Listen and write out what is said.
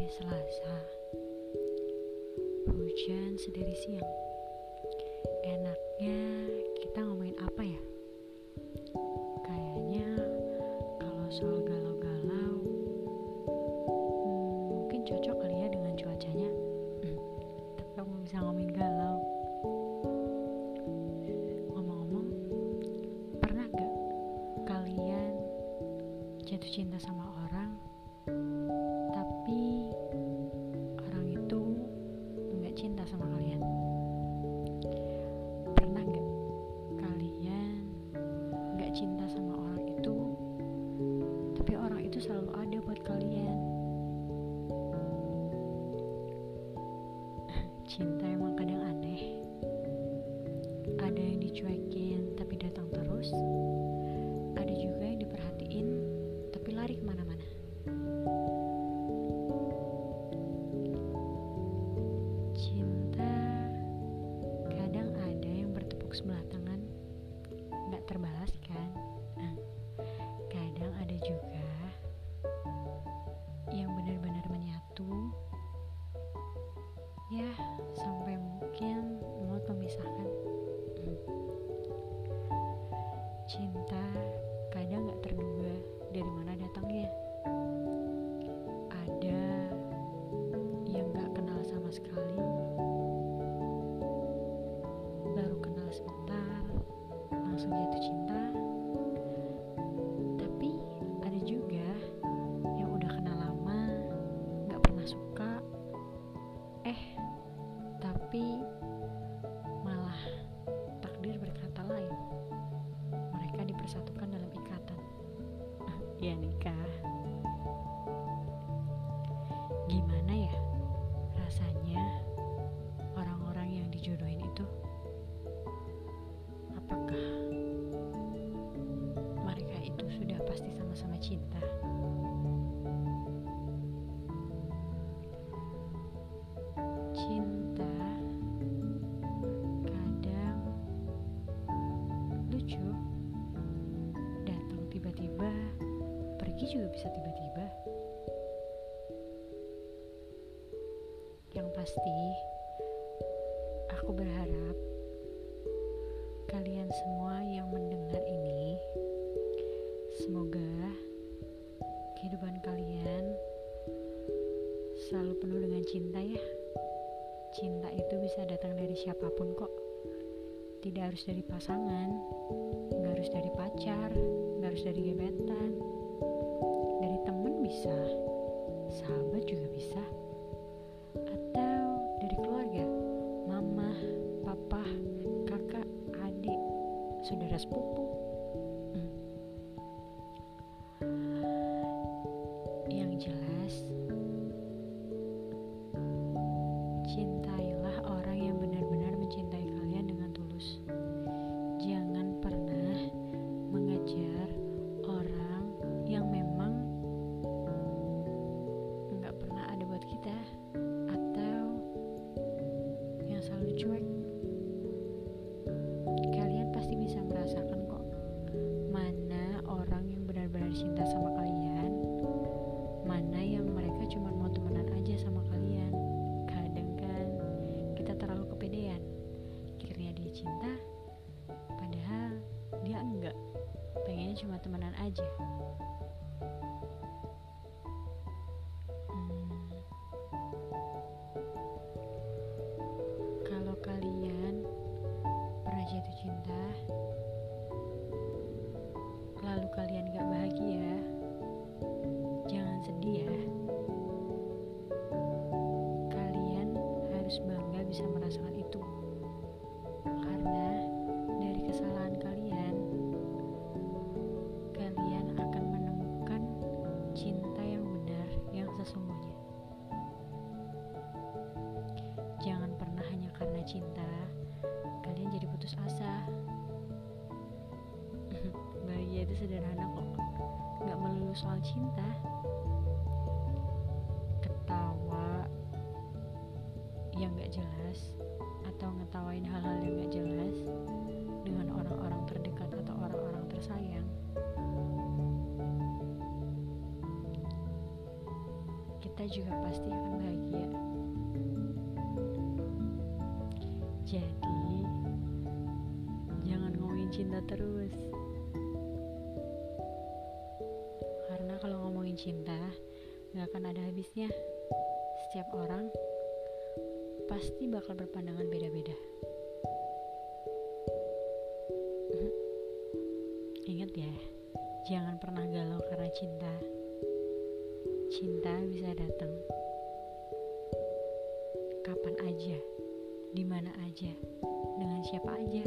hari Selasa. Hujan sedari siang. Enaknya kita ngomongin apa ya? Kayaknya kalau soal galau-galau hmm, Mungkin cocok kali ya dengan cuacanya. Tapi aku bisa ngomongin galau. Ngomong-ngomong Pernah gak kalian jatuh cinta sama sama kalian? Pernah nggak kalian nggak cinta sama orang itu, tapi orang itu selalu ada buat kalian? Cinta emang kadang terbalaskan. Nah, kadang ada juga yang benar-benar menyatu. Ya sampai mungkin mau memisahkan. Cinta kadang nggak terduga dari mana datangnya. Ada yang nggak kenal sama sekali dipersatukan dalam ikatan. Ya nikah pergi juga bisa tiba-tiba. Yang pasti aku berharap kalian semua yang mendengar ini semoga kehidupan kalian selalu penuh dengan cinta ya. Cinta itu bisa datang dari siapa pun kok. Tidak harus dari pasangan nggak harus dari pacar nggak harus dari gebetan dari temen bisa sahabat juga bisa. Atau dari keluarga mama papa kakak adik saudara sepupu enggak. Pengennya cuma temenan aja sederhana kok. Nggak melulu soal cinta. Ketawa yang gak jelas atau ngetawain hal-hal yang gak jelas dengan orang-orang terdekat atau orang-orang tersayang. Kita juga pasti akan bahagia. Jadi, jangan ngomongin cinta terus. Cinta, gak akan ada habisnya. Setiap orang pasti bakal berpandangan beda-beda. Ingat ya, jangan pernah galau karena cinta. Cinta bisa datang kapan aja, di mana aja, dengan siapa aja.